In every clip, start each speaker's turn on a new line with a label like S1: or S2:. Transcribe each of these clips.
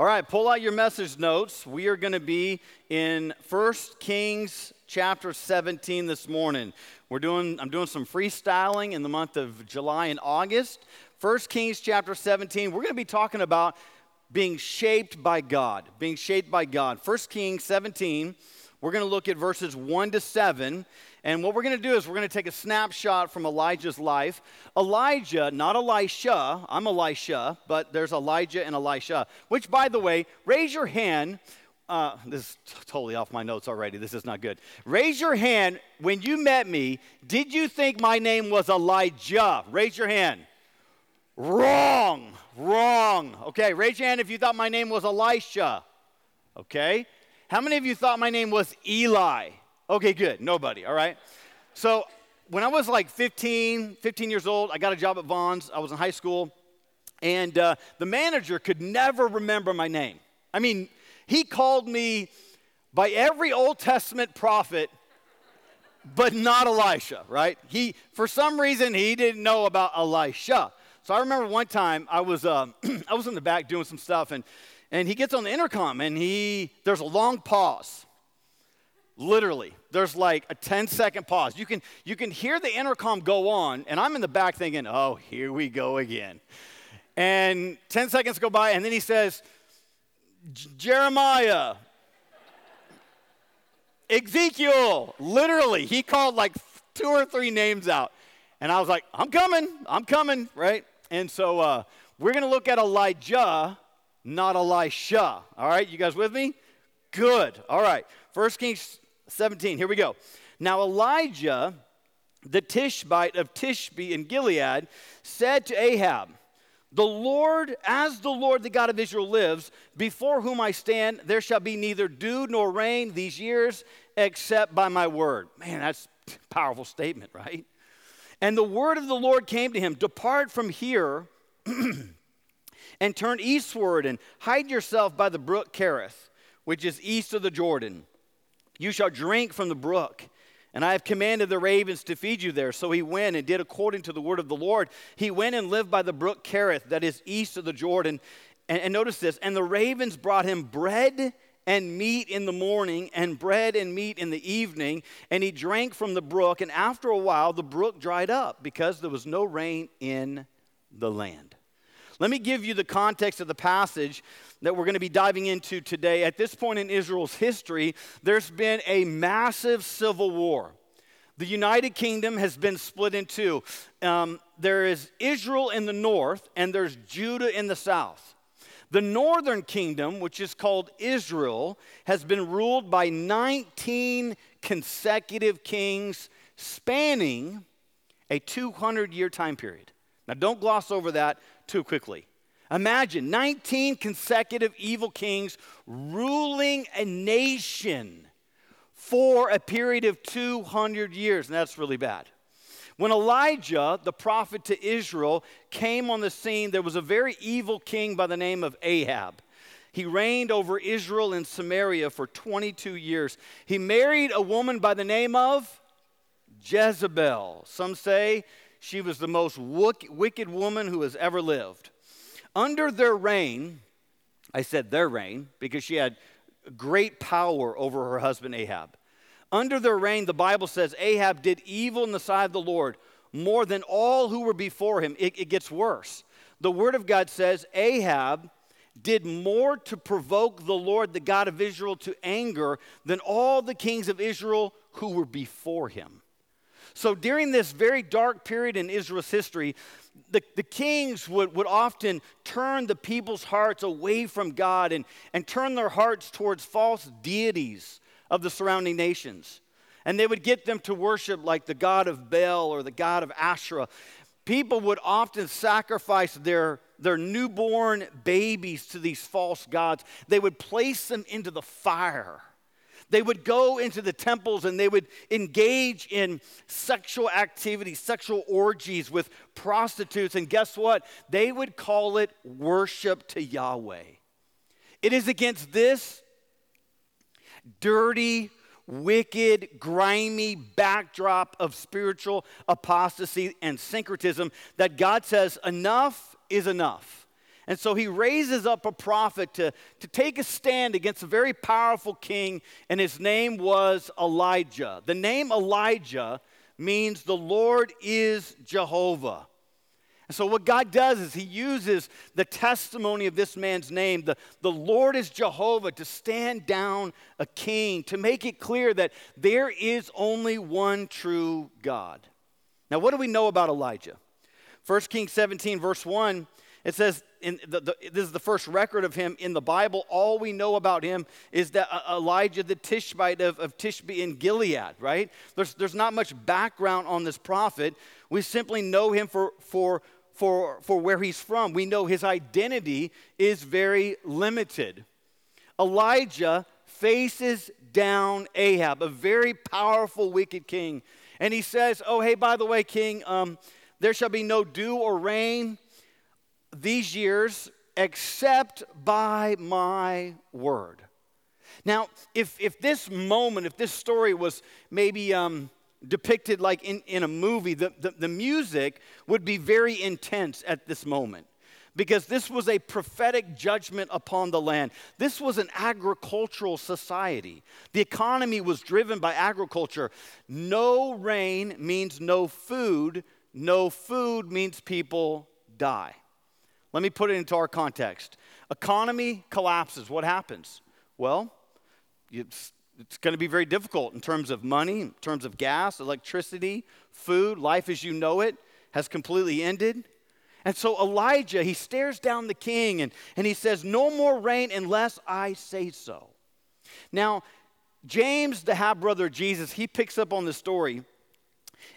S1: All right, pull out your message notes. We are going to be in 1 Kings chapter 17 this morning. We're doing I'm doing some freestyling in the month of July and August. 1 Kings chapter 17. We're going to be talking about being shaped by God, being shaped by God. 1 Kings 17. We're going to look at verses 1 to 7 and what we're going to do is we're going to take a snapshot from Elijah's life. Elijah, not Elisha, I'm Elisha, but there's Elijah and Elisha, which, by the way, raise your hand. Uh, this is totally off my notes already. This is not good. Raise your hand when you met me. Did you think my name was Elijah? Raise your hand. Wrong, wrong. Okay, raise your hand if you thought my name was Elisha. Okay. How many of you thought my name was Eli? Okay, good. Nobody, all right? So when I was like 15, 15 years old, I got a job at Vons. I was in high school. And uh, the manager could never remember my name. I mean, he called me by every Old Testament prophet, but not Elisha, right? He, for some reason, he didn't know about Elisha. So I remember one time I was, uh, I was in the back doing some stuff, and, and he gets on the intercom, and he, there's a long pause. Literally, there's like a 10 second pause. You can, you can hear the intercom go on, and I'm in the back thinking, oh, here we go again. And 10 seconds go by, and then he says, Jeremiah, Ezekiel. Literally, he called like two or three names out. And I was like, I'm coming, I'm coming, right? And so uh, we're going to look at Elijah, not Elisha. All right, you guys with me? Good. All right. First Kings 17. Here we go. Now, Elijah, the Tishbite of Tishbe in Gilead, said to Ahab, The Lord, as the Lord, the God of Israel, lives, before whom I stand, there shall be neither dew nor rain these years except by my word. Man, that's a powerful statement, right? And the word of the Lord came to him Depart from here and turn eastward and hide yourself by the brook Kerith, which is east of the Jordan. You shall drink from the brook. And I have commanded the ravens to feed you there. So he went and did according to the word of the Lord. He went and lived by the brook Kerith, that is east of the Jordan. And, and, notice this and the ravens brought him bread and meat in the morning, and bread and meat in the evening. And he drank from the brook. And after a while, the brook dried up because there was no rain in the land. Let me give you the context of the passage that we're going to be diving into today. At this point in Israel's history, there's been a massive civil war. The United Kingdom has been split in two. Um, there is Israel in the north, and there's Judah in the south. The northern kingdom, which is called Israel, has been ruled by 19 consecutive kings spanning a 200 year time period. Now, don't gloss over that too quickly. Imagine 19 consecutive evil kings ruling a nation for a period of 200 years, and that's really bad. When Elijah, the prophet to Israel, came on the scene, there was a very evil king by the name of Ahab. He reigned over Israel and Samaria for 22 years. He married a woman by the name of Jezebel. Some say she was the most wicked woman who has ever lived. Under their reign, I said their reign because she had great power over her husband Ahab. Under their reign, the Bible says Ahab did evil in the sight of the Lord more than all who were before him. It, it gets worse. The Word of God says Ahab did more to provoke the Lord, the God of Israel, to anger than all the kings of Israel who were before him. So during this very dark period in Israel's history, the, the kings would, would often turn the people's hearts away from God and, and turn their hearts towards false deities of the surrounding nations. And they would get them to worship like the god of Baal or the god of Asherah. People would often sacrifice their, their newborn babies to these false gods. They would place them into the fire they would go into the temples and they would engage in sexual activity, sexual orgies with prostitutes. And guess what? They would call it worship to Yahweh. It is against this dirty, wicked, grimy backdrop of spiritual apostasy and syncretism that God says, enough is enough. And so he raises up a prophet to, to take a stand against a very powerful king, and his name was Elijah. The name Elijah means the Lord is Jehovah. And so, what God does is He uses the testimony of this man's name, the, the Lord is Jehovah, to stand down a king, to make it clear that there is only one true God. Now, what do we know about Elijah? 1 Kings 17, verse 1, it says, in the, the, this is the first record of him in the Bible. All we know about him is that uh, Elijah the Tishbite of, of Tishbe in Gilead, right? There's, there's not much background on this prophet. We simply know him for, for for, for where he's from. We know his identity is very limited. Elijah faces down Ahab, a very powerful, wicked king. And he says, Oh, hey, by the way, king, um, there shall be no dew or rain these years except by my word. Now, if, if this moment, if this story was maybe um, depicted like in, in a movie, the, the, the music would be very intense at this moment because this was a prophetic judgment upon the land. This was an agricultural society. The economy was driven by agriculture. No rain means no food, no food means people die. Let me put it into our context. Economy collapses. What happens? Well, it's it's going to be very difficult in terms of money, in terms of gas, electricity, food. Life as you know it has completely ended. And so Elijah, he stares down the king and, and he says, No more rain unless I say so. Now, James, the half brother of Jesus, he picks up on the story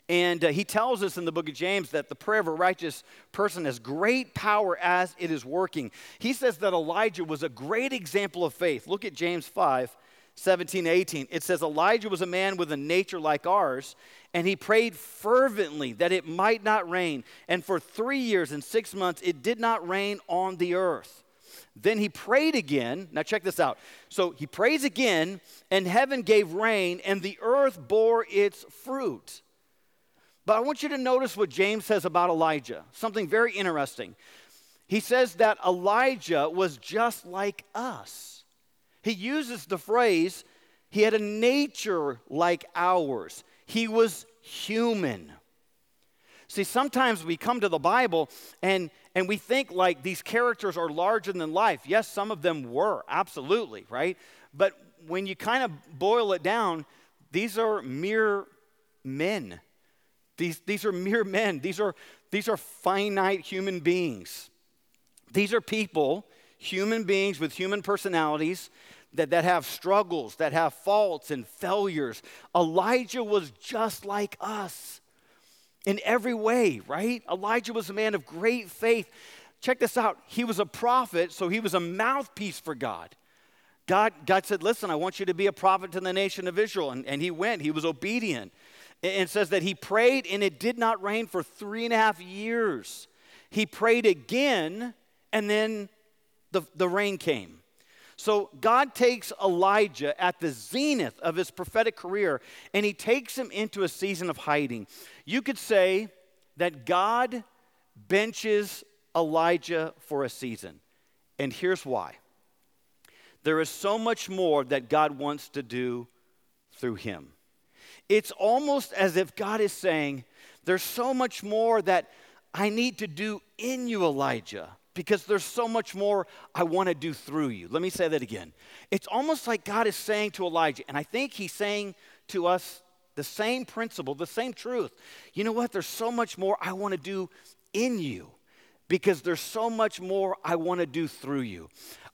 S1: and uh, he tells us in the book of James that the prayer of a righteous person has great power as it is working. He says that Elijah was a great example of faith. Look at James 5 17, 18, it says Elijah was a man with a nature like ours, and he prayed fervently that it might not rain. And for three years and six months, it did not rain on the earth. Then he prayed again. Now, check this out. So he prays again, and heaven gave rain, and the earth bore its fruit. But I want you to notice what James says about Elijah, something very interesting. He says that Elijah was just like us. He uses the phrase, he had a nature like ours. He was human. See, sometimes we come to the Bible and, and we think like these characters are larger than life. Yes, some of them were, absolutely, right? But when you kind of boil it down, these are mere men. These, these are mere men. These are, these are finite human beings. These are people, human beings with human personalities that, that have struggles, that have faults and failures. Elijah was just like us in every way, right? Elijah was a man of great faith. Check this out. He was a prophet, so he was a mouthpiece for God. God, God said, Listen, I want you to be a prophet to the nation of Israel. And, and he went, he was obedient. And says that he prayed and it did not rain for three and a half years. He prayed again, and then the, the rain came. So God takes Elijah at the zenith of his prophetic career and he takes him into a season of hiding. You could say that God benches Elijah for a season. And here's why there is so much more that God wants to do through him. It's almost as if God is saying, There's so much more that I need to do in you, Elijah because there's so much more I want to do through you. Let me say that again. It's almost like God is saying to Elijah, and I think he's saying to us the same principle, the same truth. You know what? There's so much more I want to do in you because there's so much more I want to do through you.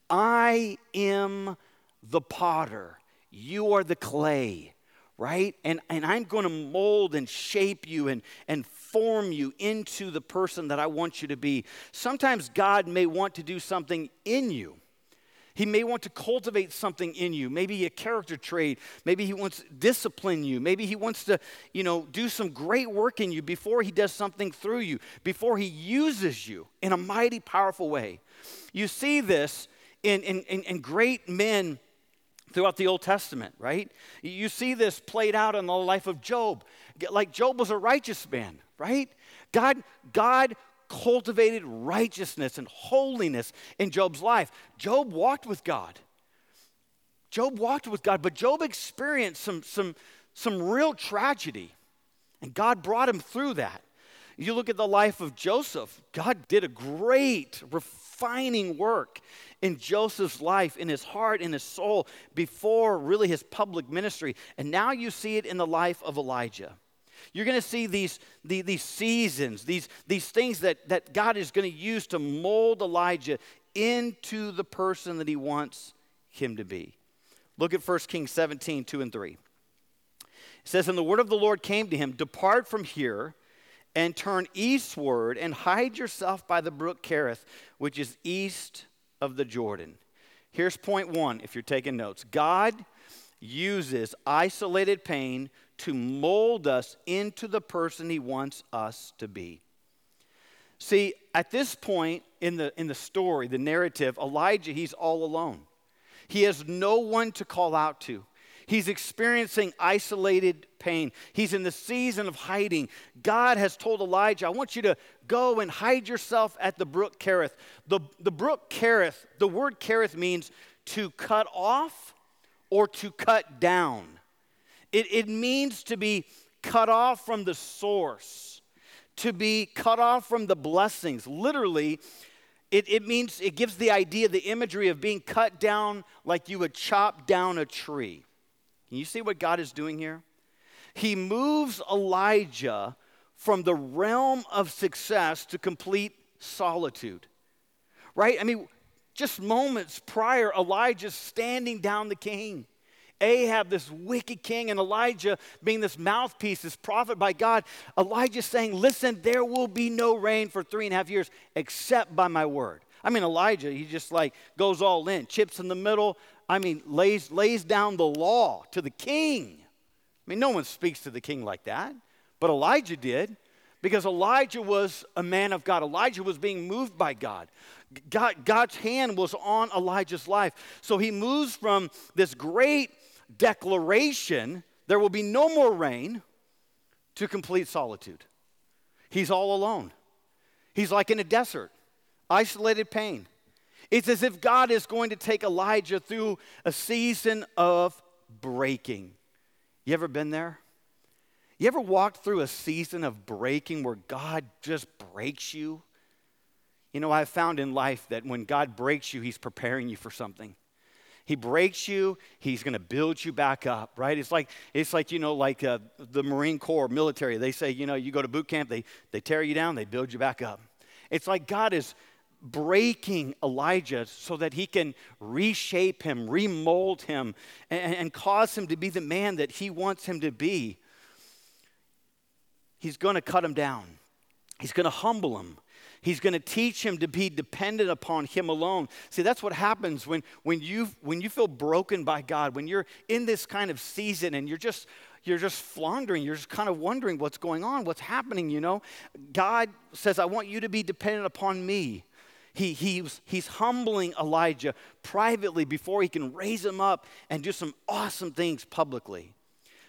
S1: I am the potter, you are the clay right? And, and I'm going to mold and shape you and, and form you into the person that I want you to be. Sometimes God may want to do something in you. He may want to cultivate something in you, maybe a character trait. Maybe he wants to discipline you. Maybe he wants to, you know, do some great work in you before he does something through you, before he uses you in a mighty, powerful way. You see this in, in, in, in great men throughout the Old Testament, right? You see this played out in the life of Job. Like Job was a righteous man, right? God, God cultivated righteousness and holiness in Job's life. Job walked with God. Job walked with God, but Job experienced some, some, some real tragedy, and God brought him through that. You look at the life of Joseph, God did a great refining work in Joseph's life, in his heart, in his soul, before really his public ministry. And now you see it in the life of Elijah. You're going to see these, the, these seasons, these, these things that, that God is going to use to mold Elijah into the person that he wants him to be. Look at 1 Kings 17, 2 and 3. It says, And the word of the Lord came to him Depart from here and turn eastward and hide yourself by the brook Kerith, which is east of the Jordan. Here's point one if you're taking notes God uses isolated pain to mold us into the person he wants us to be. See, at this point in the, in the story, the narrative, Elijah, he's all alone. He has no one to call out to. He's experiencing isolated pain. He's in the season of hiding. God has told Elijah, I want you to go and hide yourself at the brook Kerith. The, the brook Kerith, the word Kerith means to cut off or to cut down. It, it means to be cut off from the source, to be cut off from the blessings. Literally, it, it means, it gives the idea, the imagery of being cut down like you would chop down a tree. Can you see what God is doing here? He moves Elijah from the realm of success to complete solitude. Right? I mean, just moments prior, Elijah's standing down the king. Ahab, this wicked king, and Elijah being this mouthpiece, this prophet by God. Elijah saying, Listen, there will be no rain for three and a half years except by my word. I mean, Elijah, he just like goes all in, chips in the middle. I mean, lays, lays down the law to the king. I mean, no one speaks to the king like that, but Elijah did because Elijah was a man of God. Elijah was being moved by God. God. God's hand was on Elijah's life. So he moves from this great declaration, there will be no more rain, to complete solitude. He's all alone. He's like in a desert, isolated pain. It's as if God is going to take Elijah through a season of breaking. You ever been there? You ever walked through a season of breaking where God just breaks you? You know, I've found in life that when God breaks you, He's preparing you for something. He breaks you, he's going to build you back up, right? It's like, it's like you know, like uh, the Marine Corps military. They say, you know, you go to boot camp, they, they tear you down, they build you back up. It's like God is breaking Elijah so that he can reshape him, remold him, and, and cause him to be the man that he wants him to be. He's going to cut him down, he's going to humble him. He's going to teach him to be dependent upon him alone. See, that's what happens when, when, you, when you feel broken by God, when you're in this kind of season and you're just you're just floundering. You're just kind of wondering what's going on, what's happening, you know. God says, I want you to be dependent upon me. He, he's, he's humbling Elijah privately before he can raise him up and do some awesome things publicly.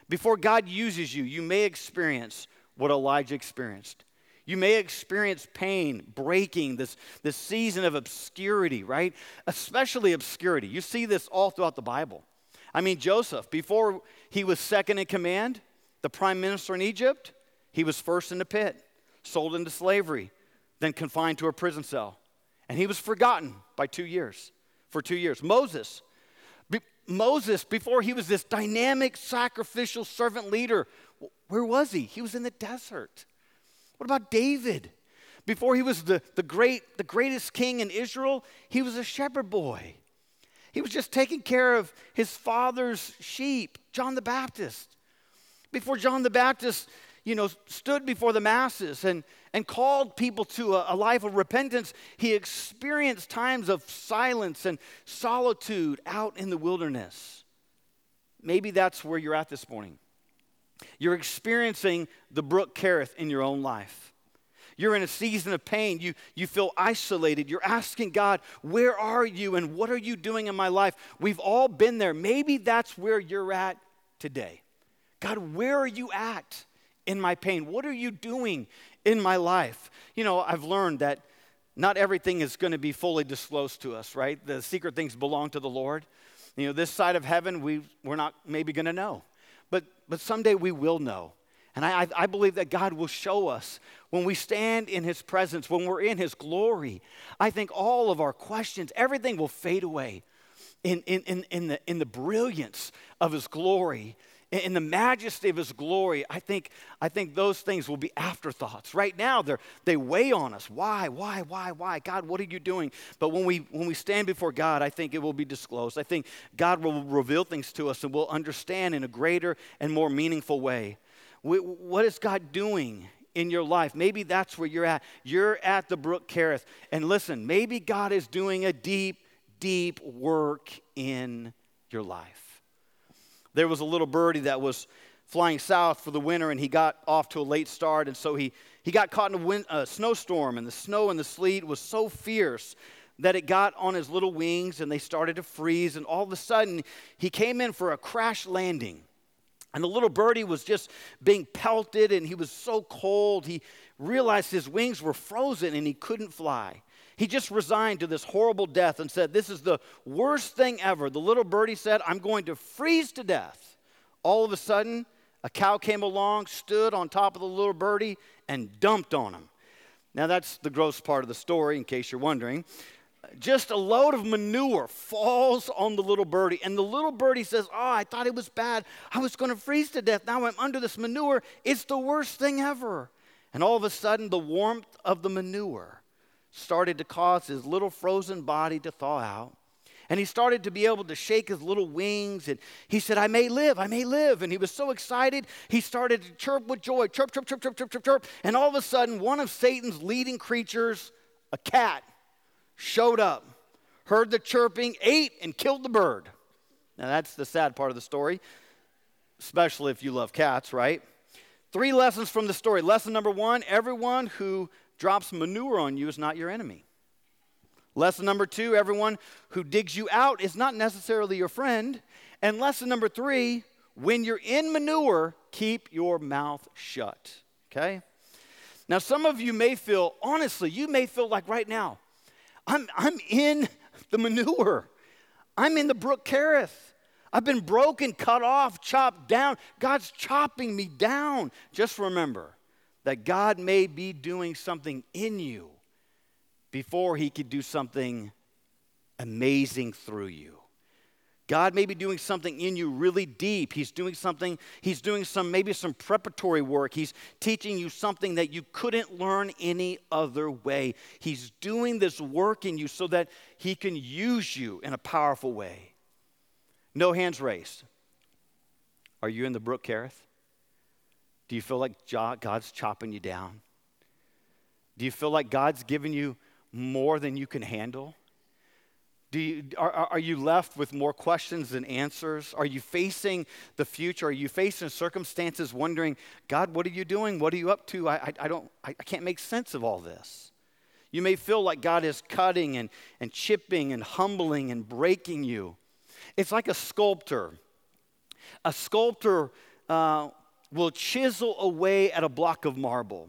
S1: Before God uses you, you may experience what Elijah experienced. You may experience pain, breaking, this, this season of obscurity, right? Especially obscurity. You see this all throughout the Bible. I mean, Joseph, before he was second in command, the prime minister in Egypt, he was first in the pit, sold into slavery, then confined to a prison cell. And he was forgotten by two years, for two years. Moses, be, Moses, before he was this dynamic, sacrificial servant leader, where was he? He was in the desert. What about David? Before he was the, the, great, the greatest king in Israel, he was a shepherd boy. He was just taking care of his father's sheep, John the Baptist. Before John the Baptist, you know, stood before the masses and, and called people to a, a life of repentance, he experienced times of silence and solitude out in the wilderness. Maybe that's where you're at this morning. You're experiencing the brook Kerith in your own life. You're in a season of pain. You, you feel isolated. You're asking God, Where are you and what are you doing in my life? We've all been there. Maybe that's where you're at today. God, where are you at? In my pain? What are you doing in my life. You know, I've learned that not everything is going to be fully disclosed to us, right? The secret things belong to the Lord. You know, this side of heaven, we, we're not maybe going to know. But, but someday we will know. And I, I believe that God will show us when we stand in His presence, when we're in His glory. I think all of our questions, everything will fade away in, in, in, in, the, in the brilliance of His glory in the majesty of his glory, I think, I think those things will be afterthoughts. Right now, they're, they weigh on us. Why, why, why, why? God, what are you doing? But when we, when we stand before God, I think it will be disclosed. I think God will reveal things to us and we'll understand in a greater and more meaningful way. We, what is God doing in your life? Maybe that's where you're at. You're at the brook Kerith. And listen, maybe God is doing a deep, deep work in your life. There was a little birdie that was flying south for the winter, and he got off to a late start, and so he, he got caught in a, wind, a snowstorm, and the snow and the sleet was so fierce that it got on his little wings, and they started to freeze, and all of a sudden, he came in for a crash landing. And the little birdie was just being pelted, and he was so cold, he realized his wings were frozen and he couldn't fly. He just resigned to this horrible death and said, This is the worst thing ever. The little birdie said, I'm going to freeze to death. All of a sudden, a cow came along, stood on top of the little birdie, and dumped on him. Now, that's the gross part of the story, in case you're wondering. Just a load of manure falls on the little birdie, and the little birdie says, Oh, I thought it was bad. I was going to freeze to death. Now I'm under this manure. It's the worst thing ever. And all of a sudden, the warmth of the manure started to cause his little frozen body to thaw out. And he started to be able to shake his little wings. And he said, I may live, I may live. And he was so excited, he started to chirp with joy chirp, chirp, chirp, chirp, chirp, chirp, chirp. And all of a sudden, one of Satan's leading creatures, a cat, showed up, heard the chirping, ate, and killed the bird. Now, that's the sad part of the story, especially if you love cats, right? Three lessons from the story. Lesson number one everyone who drops manure on you is not your enemy. Lesson number two everyone who digs you out is not necessarily your friend. And lesson number three when you're in manure, keep your mouth shut. Okay? Now, some of you may feel, honestly, you may feel like right now, I'm, I'm in the manure. I'm in the brook Kerith. I've been broken, cut off, chopped down. God's chopping me down. Just remember, that God may be doing something in you before he could do something amazing through you. God may be doing something in you really deep. He's doing something, he's doing some, maybe some preparatory work. He's teaching you something that you couldn't learn any other way. He's doing this work in you so that he can use you in a powerful way. No hands raised. Are you in the brook, Kerith? Do you feel like God's chopping you down? Do you feel like God's giving you more than you can handle? Do you, are, are you left with more questions than answers? Are you facing the future? Are you facing circumstances wondering, God, what are you doing? What are you up to? I, I, I don't, I, I can't make sense of all this. You may feel like God is cutting and, and chipping and humbling and breaking you. It's like a sculptor. A sculptor uh, will chisel away at a block of marble.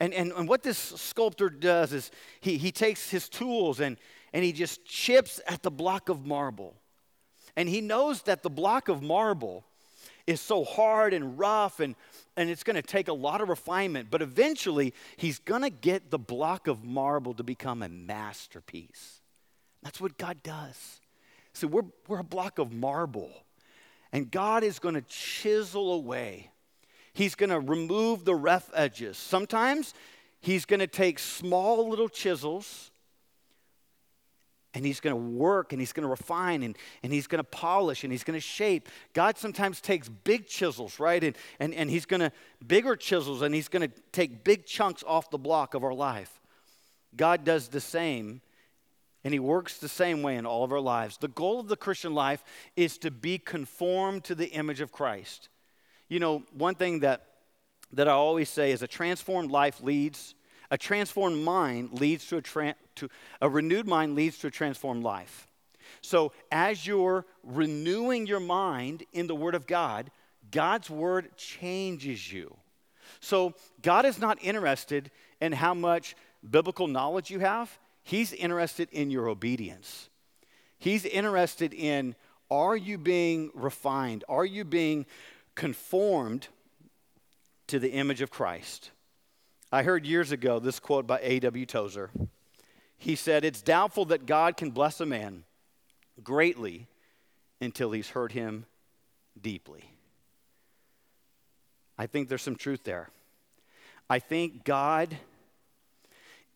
S1: And, and, and what this sculptor does is he, he takes his tools and, and he just chips at the block of marble. And he knows that the block of marble is so hard and rough and, and it's going to take a lot of refinement. But eventually, he's going to get the block of marble to become a masterpiece. That's what God does. So we're, we're a block of marble. And God is going to chisel away. He's going to remove the rough edges. Sometimes He's going to take small little chisels and He's going to work and He's going to refine and, and He's going to polish and He's going to shape. God sometimes takes big chisels, right? And, and, and He's going to, bigger chisels, and He's going to take big chunks off the block of our life. God does the same and He works the same way in all of our lives. The goal of the Christian life is to be conformed to the image of Christ. You know, one thing that, that I always say is a transformed life leads, a transformed mind leads to a, tra- to, a renewed mind leads to a transformed life. So as you're renewing your mind in the Word of God, God's Word changes you. So God is not interested in how much biblical knowledge you have, He's interested in your obedience. He's interested in are you being refined? Are you being conformed to the image of Christ? I heard years ago this quote by A.W. Tozer. He said, It's doubtful that God can bless a man greatly until he's hurt him deeply. I think there's some truth there. I think God,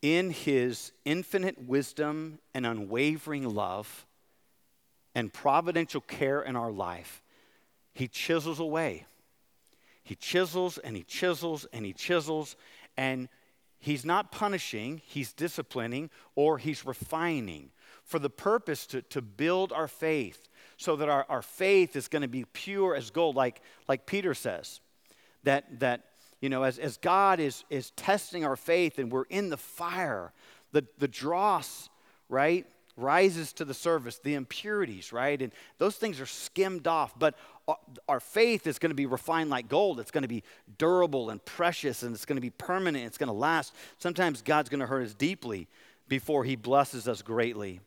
S1: in his infinite wisdom and unwavering love and providential care in our life, he chisels away. He chisels and he chisels and he chisels, and he's not punishing, he's disciplining, or he's refining for the purpose to, to build our faith so that our, our faith is going to be pure as gold, like, like Peter says that, that you know, as, as God is, is testing our faith and we're in the fire, the, the dross, right, rises to the surface, the impurities, right? And those things are skimmed off. But our faith is going to be refined like gold. It's going to be durable and precious and it's going to be permanent. It's going to last. Sometimes God's going to hurt us deeply before he blesses us greatly.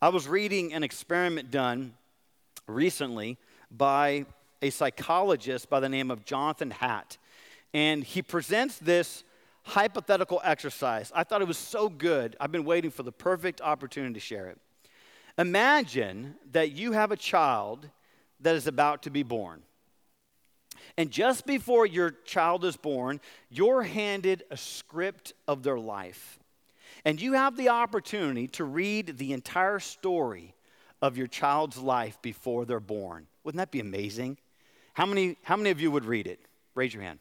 S1: I was reading an experiment done recently by a psychologist by the name of Jonathan Haidt. And he presents this hypothetical exercise. I thought it was so good. I've been waiting for the perfect opportunity to share it. Imagine that you have a child that is about to be born. And just before your child is born, you're handed a script of their life. And you have the opportunity to read the entire story of your child's life before they're born. Wouldn't that be amazing? How many, how many of you would read it? Raise your hand.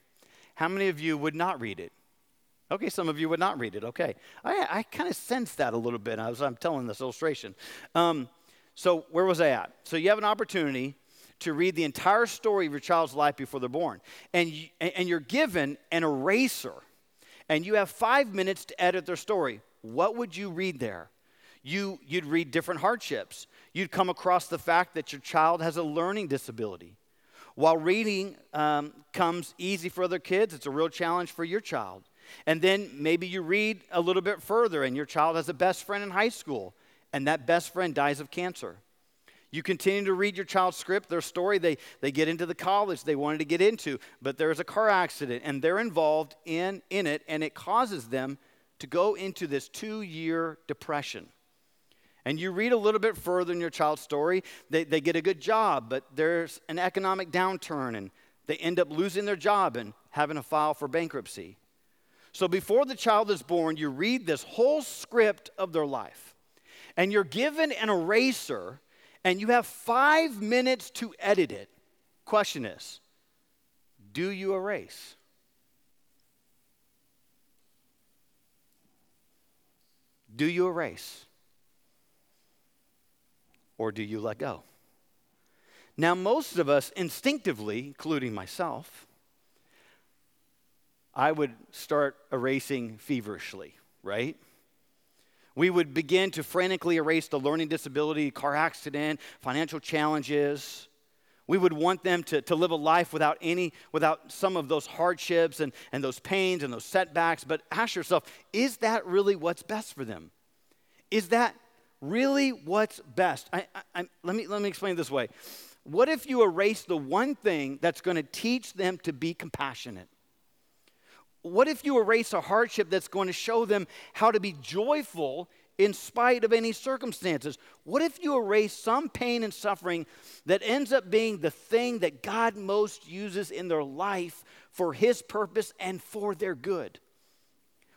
S1: How many of you would not read it? Okay, some of you would not read it. Okay. I, I kind of sensed that a little bit as I'm telling this illustration. Um, so, where was I at? So, you have an opportunity to read the entire story of your child's life before they're born. And, you, and you're given an eraser, and you have five minutes to edit their story. What would you read there? You, you'd read different hardships. You'd come across the fact that your child has a learning disability. While reading um, comes easy for other kids, it's a real challenge for your child. And then maybe you read a little bit further and your child has a best friend in high school, and that best friend dies of cancer. You continue to read your child's script, their story, they, they get into the college they wanted to get into, but there's a car accident and they're involved in, in it, and it causes them to go into this two year depression. And you read a little bit further in your child's story, they, they get a good job, but there's an economic downturn and they end up losing their job and having to file for bankruptcy. So before the child is born, you read this whole script of their life. And you're given an eraser and you have five minutes to edit it. Question is do you erase? Do you erase? Or do you let go? Now, most of us instinctively, including myself, I would start erasing feverishly, right? We would begin to frantically erase the learning disability, car accident, financial challenges. We would want them to, to live a life without any, without some of those hardships and, and those pains and those setbacks. But ask yourself, is that really what's best for them? Is that really what's best. I, I, let, me, let me explain this way. What if you erase the one thing that's going to teach them to be compassionate? What if you erase a hardship that's going to show them how to be joyful in spite of any circumstances? What if you erase some pain and suffering that ends up being the thing that God most uses in their life for His purpose and for their good?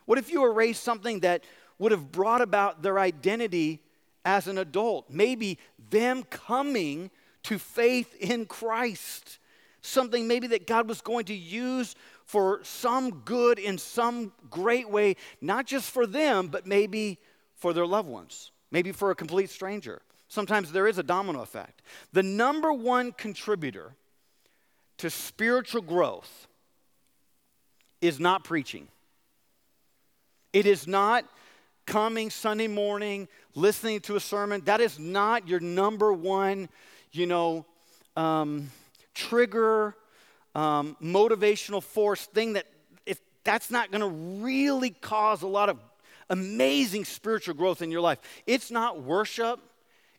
S1: What if you erase something that would have brought about their identity as an adult. Maybe them coming to faith in Christ. Something maybe that God was going to use for some good in some great way, not just for them, but maybe for their loved ones, maybe for a complete stranger. Sometimes there is a domino effect. The number one contributor to spiritual growth is not preaching. It is not coming Sunday morning, listening to a sermon, that is not your number one, you know, um, trigger, um, motivational force thing that, if that's not going to really cause a lot of amazing spiritual growth in your life. It's not worship.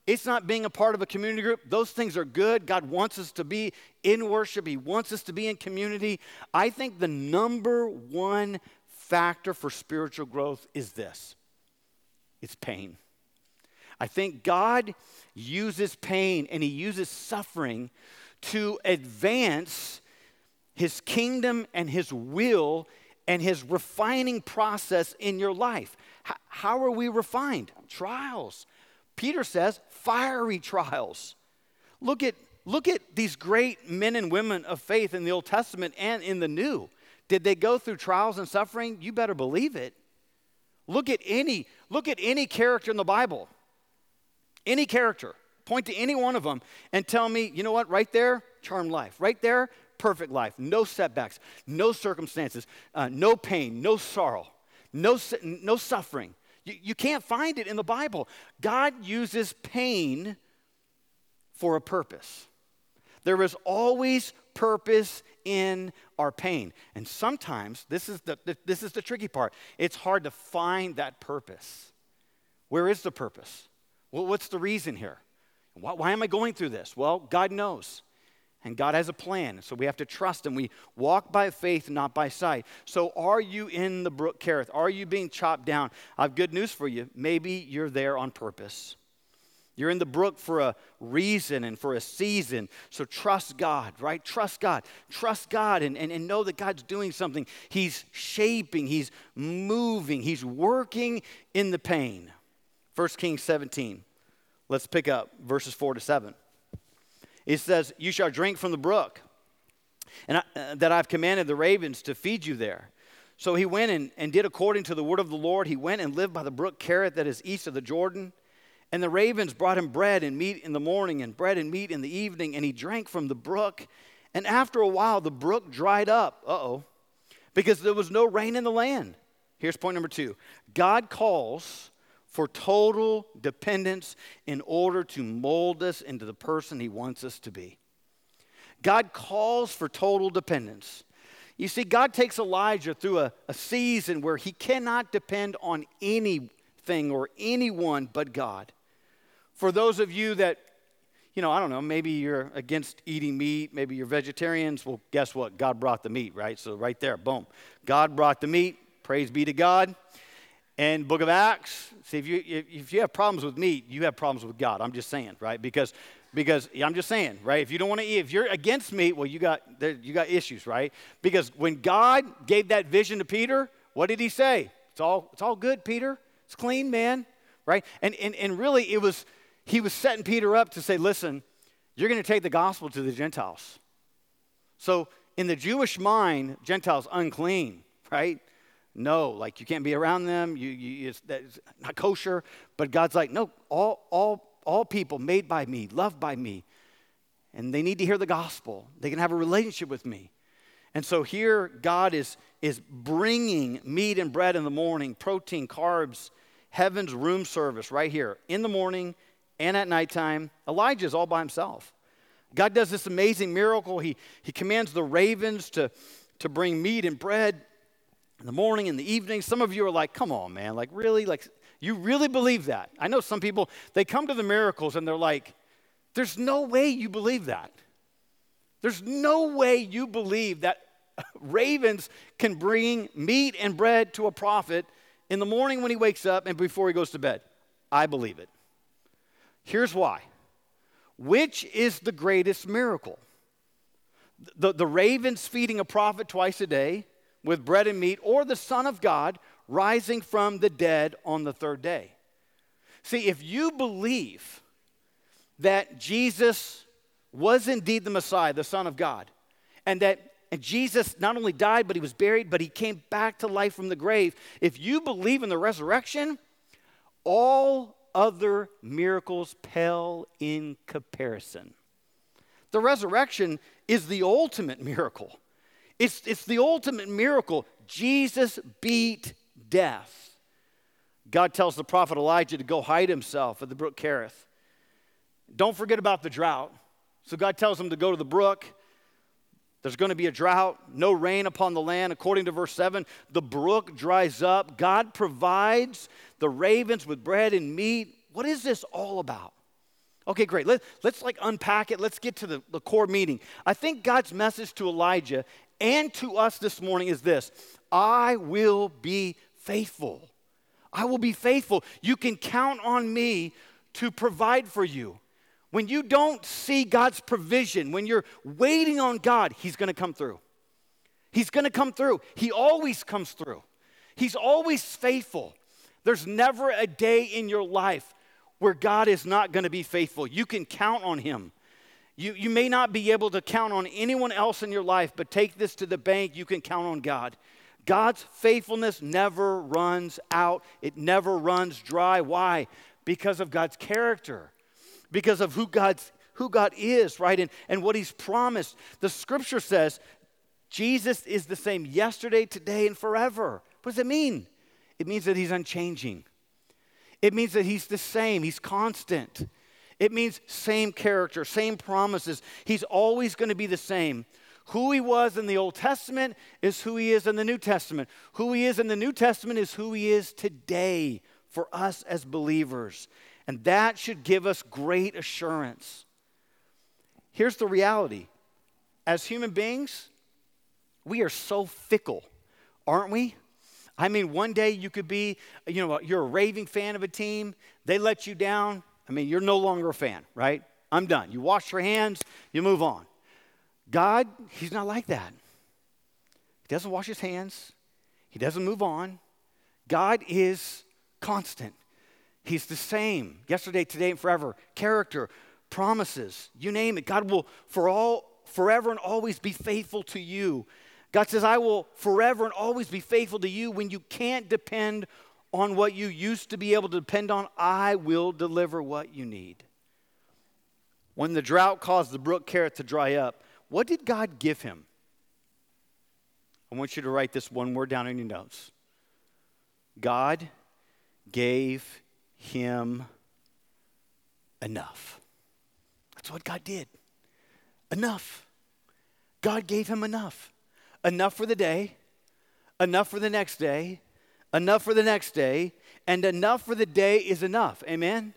S1: It's not being a part of a community group. Those things are good. God wants us to be in worship, He wants us to be in community. I think the number one factor for spiritual growth is this pain. I think God uses pain and He uses suffering to advance His kingdom and His will and His refining process in your life. how are we refined? Trials. Peter says, fiery trials. Look at, look at these great men and women of faith in the Old Testament and in the New. Did they go through trials and suffering? You better believe it. Look at any, look at any character in the Bible. Any character. Point to any one of them and tell me, you know what, right there, charmed life. Right there, perfect life. No setbacks, no circumstances, uh, no pain, no sorrow, no, no suffering. You, you can't find it in the Bible. God uses pain for a purpose. There is always purpose in our pain. And sometimes, this is the, this is the tricky part, it's hard to find that purpose. Where is the purpose? Well, what's the reason here? Why, why am I going through this? Well, God knows. And God has a plan. So we have to trust Him. We walk by faith, not by sight. So are you in the brook Kerith? Are you being chopped down? I have good news for you. Maybe you're there on purpose. You're in the brook for a reason and for a season. So trust God, right? Trust God. Trust God and, and, and know that God's doing something. He's shaping, He's moving, He's working in the pain. 1 Kings 17. Let's pick up verses 4 to 7. It says, You shall drink from the brook, and I, uh, that I've commanded the ravens to feed you there. So he went and, and did according to the word of the Lord. He went and lived by the brook Kerith that is east of the Jordan. And the ravens brought him bread and meat in the morning, and bread and meat in the evening, and he drank from the brook. And after a while, the brook dried up. Uh oh. Because there was no rain in the land. Here's point number two God calls for total dependence in order to mold us into the person He wants us to be. God calls for total dependence. You see, God takes Elijah through a, a season where he cannot depend on anything or anyone but God. For those of you that, you know, I don't know, maybe you're against eating meat, maybe you're vegetarians, well, guess what? God brought the meat, right? So, right there, boom. God brought the meat. Praise be to God. And Book of Acts, see, if you, if you have problems with meat, you have problems with God. I'm just saying, right? Because, because I'm just saying, right? If you don't want to eat, if you're against meat, well, you got, you got issues, right? Because when God gave that vision to Peter, what did he say? It's all, it's all good, Peter. It's clean, man, right? And, and, and really, it was, he was setting Peter up to say, listen, you're going to take the gospel to the Gentiles. So in the Jewish mind, Gentiles unclean, right? no, like you can't be around them. You, you, it's, it's not kosher. But God's like, no, all, all, all people made by me, loved by me, and they need to hear the gospel. They can have a relationship with me. And so here, God is, is bringing meat and bread in the morning, protein, carbs, heaven's room service right here in the morning and at nighttime. Elijah's all by himself. God does this amazing miracle. He, he commands the ravens to, to bring meat and bread in the morning, and the evening. Some of you are like, come on, man, like really? Like, you really believe that? I know some people, they come to the miracles and they're like, there's no way you believe that. There's no way you believe that ravens can bring meat and bread to a prophet in the morning when he wakes up and before he goes to bed. I believe it. Here's why. Which is the greatest miracle? The, the ravens feeding a prophet twice a day with bread and meat, or the Son of God rising from the dead on the third day. See, if you believe that Jesus was indeed the Messiah, the Son of God, and that and Jesus not only died, but he was buried, but he came back to life from the grave. If you believe in the resurrection, all other miracles pale in comparison. The resurrection is the ultimate miracle. It's, it's the ultimate miracle. Jesus beat death. God tells the prophet Elijah to go hide himself at the brook Kerith. Don't forget about the drought. So God tells him to go to the brook. There's going to be a drought, no rain upon the land. According to verse 7, the brook dries up. God provides the ravens with bread and meat. What is this all about? Okay, great. Let, let's like unpack it. Let's get to the, the core meaning. I think God's message to Elijah and to us this morning is this I will be faithful. I will be faithful. You can count on me to provide for you. When you don't see God's provision, when you're waiting on God, He's gonna come through. He's gonna come through. He always comes through. He's always faithful. There's never a day in your life where God is not gonna be faithful. You can count on Him. You, you may not be able to count on anyone else in your life, but take this to the bank. You can count on God. God's faithfulness never runs out, it never runs dry. Why? Because of God's character because of who God's who God is, right? And, and what He's promised. The scripture says Jesus is the same yesterday, today, and forever. What does it mean? It means that He's unchanging. It means that He's the same, He's constant. It means same character, same promises. He's always going to be the same. Who he was in the Old Testament is who he is in the New Testament. Who he is in the New Testament is who he is today for us as believers. And that should give us great assurance. Here's the reality as human beings, we are so fickle, aren't we? I mean, one day you could be, you know, you're a raving fan of a team, they let you down. I mean, you're no longer a fan, right? I'm done. You wash your hands, you move on. God, He's not like that. He doesn't wash His hands, He doesn't move on. God is constant. He's the same yesterday, today, and forever. Character, promises, you name it. God will for all forever and always be faithful to you. God says, I will forever and always be faithful to you when you can't depend on what you used to be able to depend on. I will deliver what you need. When the drought caused the brook Kerith to dry up, what did God give him? I want you to write this one word down in your notes. God gave him enough. That's what God did. Enough. God gave him enough. Enough for the day, enough for the next day, enough for the next day, and enough for the day is enough. Amen?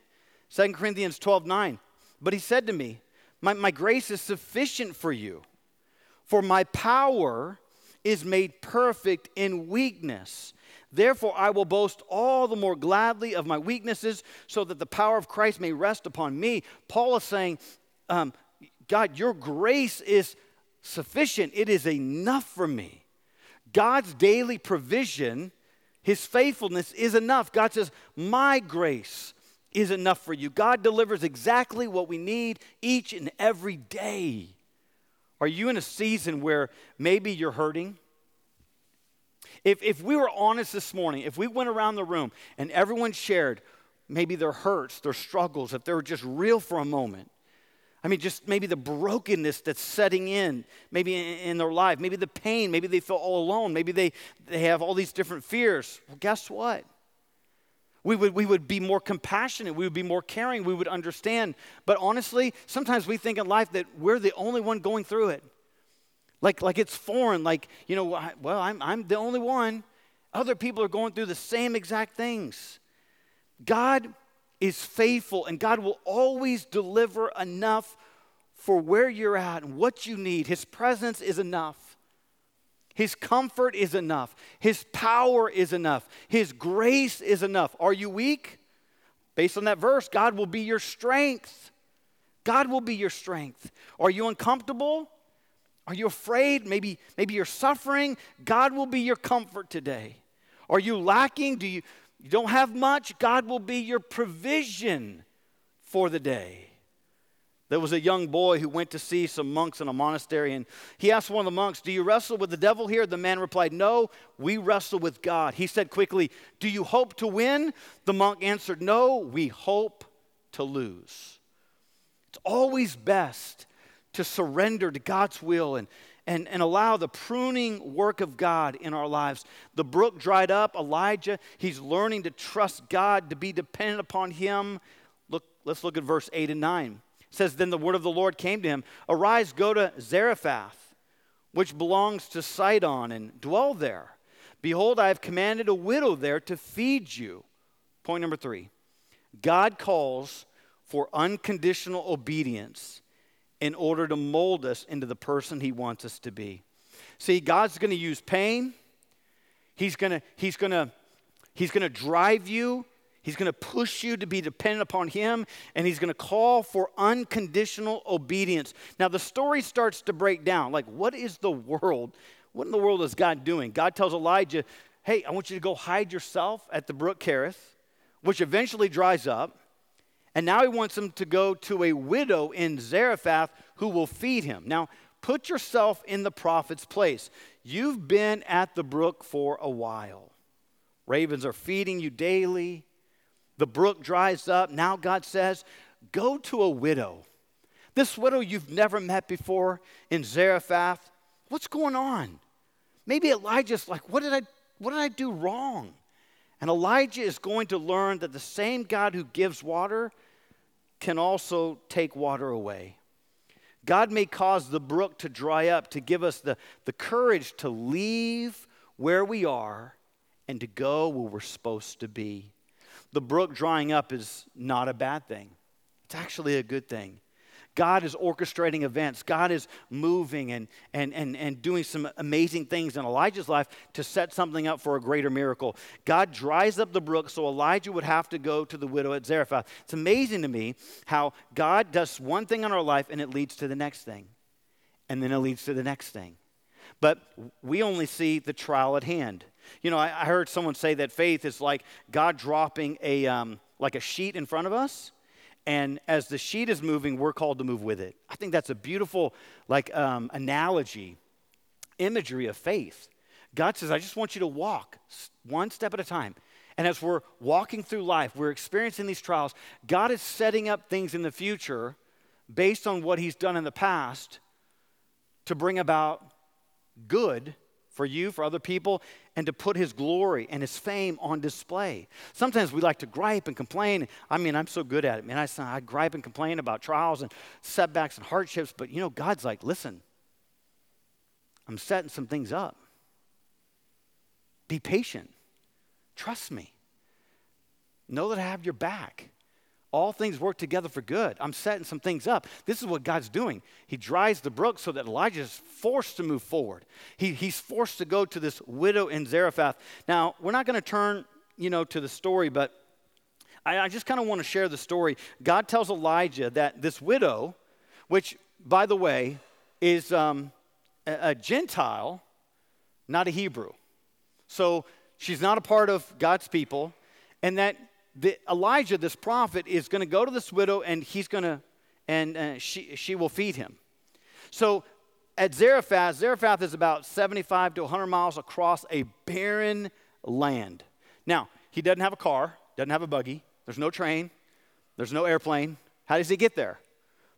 S1: 2 Corinthians 12 9. But he said to me, my, my grace is sufficient for you, for my power is made perfect in weakness. Therefore, I will boast all the more gladly of my weaknesses, so that the power of Christ may rest upon me. Paul is saying, um, God, your grace is sufficient, it is enough for me. God's daily provision, his faithfulness is enough. God says, My grace is enough for you. God delivers exactly what we need each and every day. Are you in a season where maybe you're hurting? If, if we were honest this morning, if we went around the room and everyone shared maybe their hurts, their struggles, if they were just real for a moment, I mean, just maybe the brokenness that's setting in, maybe in, their life, maybe the pain, maybe they feel all alone, maybe they, they have all these different fears. Well, guess what? We would, we would be more compassionate, we would be more caring, we would understand. But honestly, sometimes we think in life that we're the only one going through it. Like, like it's foreign, like, you know, well, I'm, I'm the only one. Other people are going through the same exact things. God is faithful, and God will always deliver enough for where you're at and what you need. His presence is enough. His comfort is enough. His power is enough. His grace is enough. Are you weak? Based on that verse, God will be your strength. God will be your strength. Are you uncomfortable? Are you afraid? Maybe, maybe you're suffering. God will be your comfort today. Are you lacking? Do you, you don't have much? God will be your provision for the day. There was a young boy who went to see some monks in a monastery, and he asked one of the monks, Do you wrestle with the devil here? The man replied, No, we wrestle with God. He said quickly, Do you hope to win? The monk answered, No, we hope to lose. It's always best to surrender to God's will and, and, and allow the pruning work of God in our lives. The brook dried up. Elijah, he's learning to trust God, to be dependent upon Him. Look, let's look at verse 8 and 9. It says, Then the word of the Lord came to him Arise, go to Zarephath, which belongs to Sidon, and dwell there. Behold, I have commanded a widow there to feed you. Point number three God calls for unconditional obedience in order to mold us into the person He wants us to be. See, God's going to use pain. He's going to he's going to he's going to drive you. He's going to push you to be dependent upon him and he's going to call for unconditional obedience. Now the story starts to break down. Like what is the world? What in the world is God doing? God tells Elijah, "Hey, I want you to go hide yourself at the brook Kerith, which eventually dries up." And now he wants him to go to a widow in Zarephath who will feed him. Now, put yourself in the prophet's place. You've been at the brook for a while. Ravens are feeding you daily. The brook dries up. Now God says, Go to a widow. This widow you've never met before in Zarephath. What's going on? Maybe Elijah's like, What did I, what did I do wrong? And Elijah is going to learn that the same God who gives water can also take water away. God may cause the brook to dry up to give us the, the courage to leave where we are and to go where we're supposed to be. The brook drying up is not a bad thing, it's actually a good thing. God is orchestrating events. God is moving and, and, and, and doing some amazing things in Elijah's life to set something up for a greater miracle. God dries up the brook so Elijah would have to go to the widow at Zarephath. It's amazing to me how God does one thing in our life and it leads to the next thing. And then it leads to the next thing. But we only see the trial at hand. You know, I, I heard someone say that faith is like God dropping a, um, like a sheet in front of us and as the sheet is moving, we're called to move with it. I think that's a beautiful, like, um, analogy, imagery of faith. God says, I just want you to walk one step at a time. And as we're walking through life, we're experiencing these trials, God is setting up things in the future based on what He's done in the past to bring about good for you, for other people, and to put his glory and his fame on display. Sometimes we like to gripe and complain. I mean, I'm so good at it, man. I, I gripe and complain about trials and setbacks and hardships, but you know, God's like, listen, I'm setting some things up. Be patient. Trust me. Know that I have your back all things work together for good. I'm setting some things up. This is what God's doing. He dries the brook so that Elijah is forced to move forward. He, he's forced to go to this widow in Zarephath. Now, we're not going to turn, you know, to the story, but I, I just kind of want to share the story. God tells Elijah that this widow, which, by the way, is um, a, a Gentile, not a Hebrew. So she's not a part of God's people, and that the, Elijah, this prophet, is going to go to this widow and he's going to, and uh, she, she will feed him. So at Zarephath, Zarephath is about 75 to 100 miles across a barren land. Now, he doesn't have a car, doesn't have a buggy, there's no train, there's no airplane. How does he get there?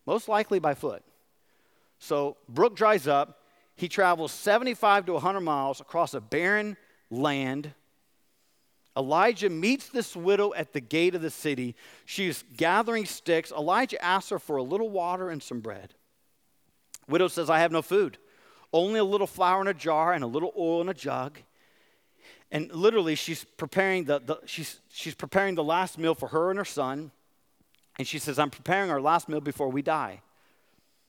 S1: Most likely by foot. So, brook dries up. He travels 75 to 100 miles across a barren land Elijah meets this widow at the gate of the city. She's gathering sticks. Elijah asks her for a little water and some bread. Widow says, I have no food, only a little flour in a jar and a little oil in a jug. And literally, she's preparing the, the she's, she's preparing the last meal for her and her son. And she says, I'm preparing our last meal before we die.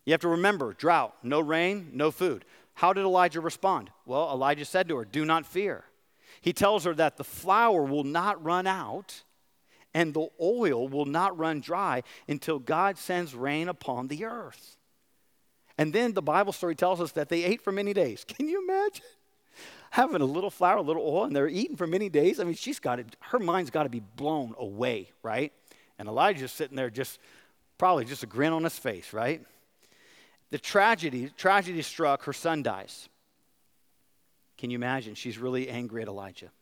S1: You have to remember drought, no rain, no food. How did Elijah respond? Well, Elijah said to her, Do not fear. He tells her that the flour will not run out and the oil will not run dry until God sends rain upon the earth. And then the Bible story tells us that they ate for many days. Can you imagine? Having a little flour, a little oil, and they're eating for many days. I mean, she's got it, her mind's got to be blown away, right? And Elijah's sitting there just probably just a grin on his face, right? The tragedy, tragedy struck, her son dies. Can you imagine? She's really angry at Elijah.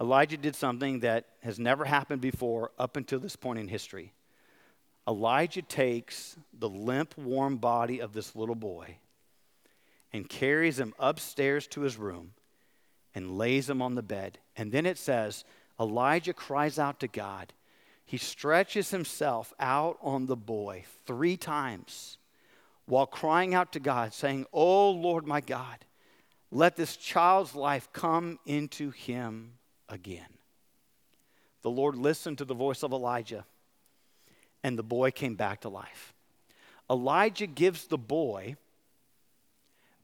S1: Elijah did something that has never happened before up until this point in history. Elijah takes the limp, warm body of this little boy and carries him upstairs to his room and lays him on the bed. And then it says, Elijah cries out to God. He stretches himself out on the boy three times while crying out to God, saying, Oh Lord my God, let this child's life come into him again. The Lord listened to the voice of Elijah, and the boy came back to life. Elijah gives the boy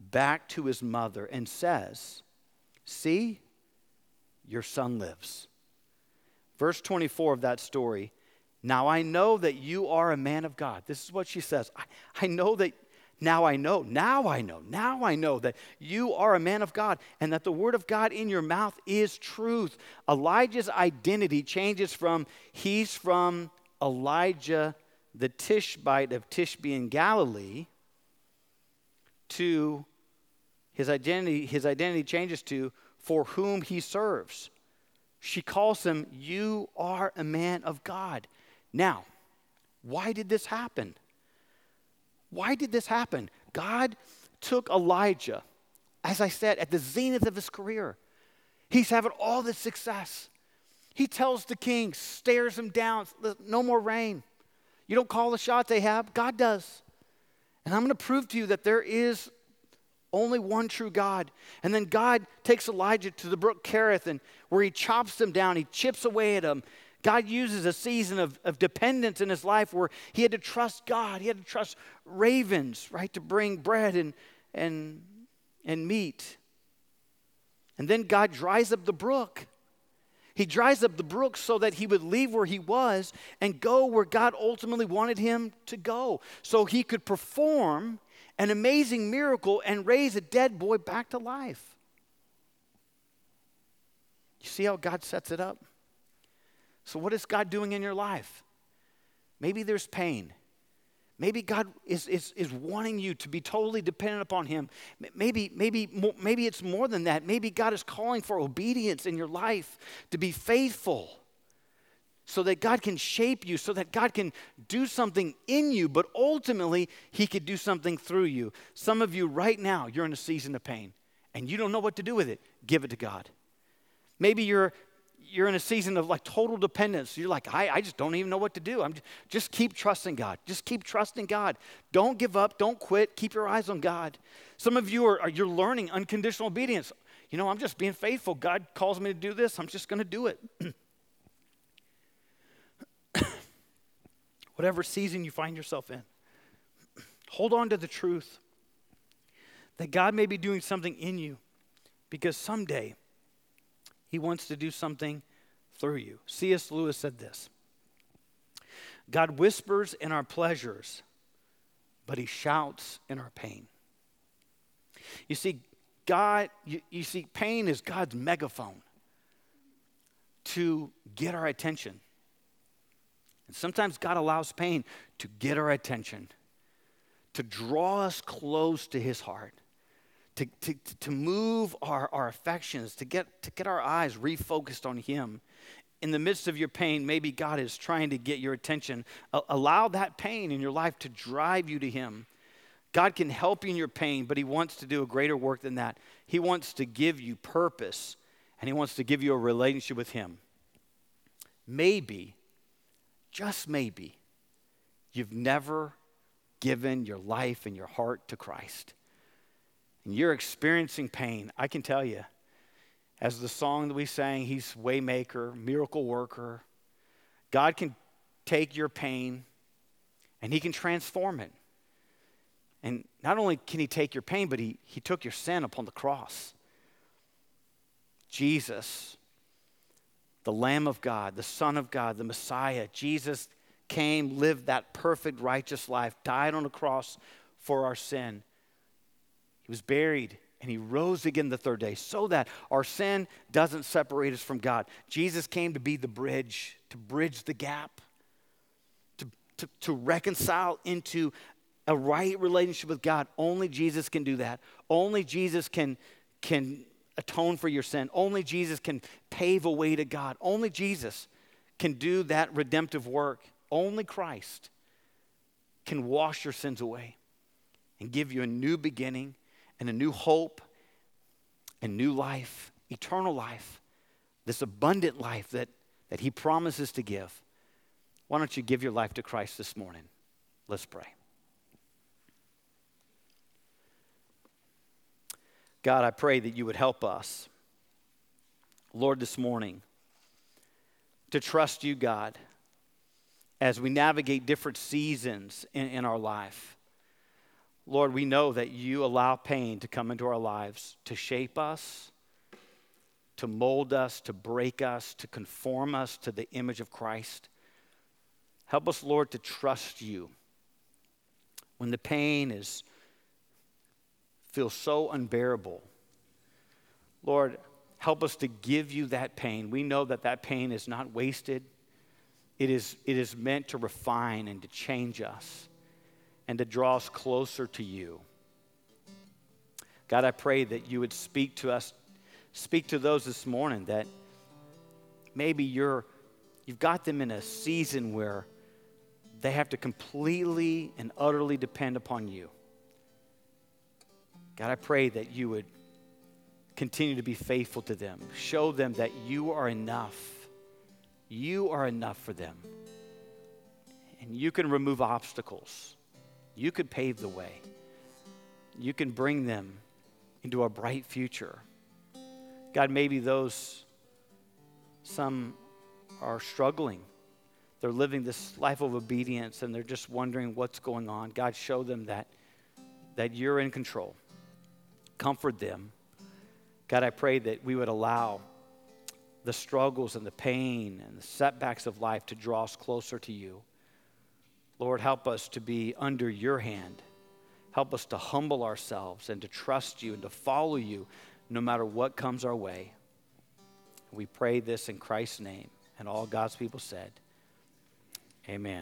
S1: back to his mother and says, See, your son lives. Verse 24 of that story now I know that you are a man of God. This is what she says. I, I know that now I know, now I know, now I know that you are a man of God and that the word of God in your mouth is truth. Elijah's identity changes from he's from Elijah the Tishbite of Tishbe in Galilee to his identity, his identity changes to for whom he serves. She calls him, You are a man of God. Now, why did this happen? Why did this happen? God took Elijah, as I said, at the zenith of his career. He's having all this success. He tells the king, stares him down, no more rain. You don't call the shots, Ahab, God does. And I'm going to prove to you that there is only one true God. And then God takes Elijah to the brook Kerith, and where he chops them down, he chips away at them. God uses a season of, of dependence in his life where he had to trust God. He had to trust ravens, right, to bring bread and, and, and meat. And then God dries up the brook. He dries up the brook so that he would leave where he was and go where God ultimately wanted him to go. So he could perform an amazing miracle and raise a dead boy back to life. You see how God sets it up? So, what is God doing in your life? Maybe there's pain. Maybe God is, is, is wanting you to be totally dependent upon Him. Maybe, maybe, maybe it's more than that. Maybe God is calling for obedience in your life to be faithful so that God can shape you, so that God can do something in you, but ultimately, He could do something through you. Some of you right now, you're in a season of pain and you don't know what to do with it. Give it to God. Maybe you're you're in a season of like total dependence. You're like, I, I just don't even know what to do. I'm just, just keep trusting God. Just keep trusting God. Don't give up. Don't quit. Keep your eyes on God. Some of you are, are you're learning unconditional obedience. You know, I'm just being faithful. God calls me to do this. I'm just going to do it. Whatever season you find yourself in, hold on to the truth that God may be doing something in you because someday he wants to do something through you. C.S. Lewis said this God whispers in our pleasures, but he shouts in our pain. You see, God, you, you see, pain is God's megaphone to get our attention. And sometimes God allows pain to get our attention, to draw us close to his heart to, to, to move our, our affections, to get, to get our eyes refocused on Him. In the midst of your pain, maybe God is trying to get your attention. allow that pain in your life to drive you to Him. God can help you in your pain, but He wants to do a greater work than that. He wants to give you purpose, and He wants to give you a relationship with Him. Maybe, just maybe, you've never given your life and your heart to Christ and you're experiencing pain, I can tell you, as the song that we sang, He's waymaker, miracle worker. God can take your pain and He can transform it. And not only can He take your pain, but He, he took your sin upon the cross. Jesus, the Lamb of God, the Son of God, the Messiah, Jesus came, lived that perfect, righteous life, died on the cross for our sin was buried and he rose again the third day so that our sin doesn't separate us from God. Jesus came to be the bridge, to bridge the gap, to, to, to reconcile into a right relationship with God. Only Jesus can do that. Only Jesus can, can atone for your sin. Only Jesus can pave a way to God. Only Jesus can do that redemptive work. Only Christ can wash your sins away and give you a new beginning and a new hope and new life, eternal life, this abundant life that, that He promises to give. Why don't you give your life to Christ this morning? Let's pray. God, I pray that you would help us, Lord, this morning, to trust you, God, as we navigate different seasons in, in our life. Lord, we know that you allow pain to come into our lives to shape us, to mold us, to break us, to conform us to the image of Christ. Help us, Lord, to trust you. When the pain is feels so unbearable, Lord, help us to give you that pain. We know that that pain is not wasted. It is, it is meant to refine and to change us and to draw us closer to you. God, I pray that you would speak to us, speak to those this morning that maybe you're, you've got them in a season where they have to completely and utterly depend upon you. God, I pray that you would continue to be faithful to them. Show them that you are enough. You are enough for them. And you can remove obstacles. You could pave the way. You can bring them into a bright future. God, maybe those, some are struggling. They're living this life of obedience and they're just wondering what's going on. God, show them that, that you're in control. Comfort them. God, I pray that we would allow the struggles and the pain and the setbacks of life to draw us closer to you. Lord, help us to be under your hand. Help us to humble ourselves and to trust you and to follow you no matter what comes our way. We pray this in Christ's name. And all God's people said, Amen.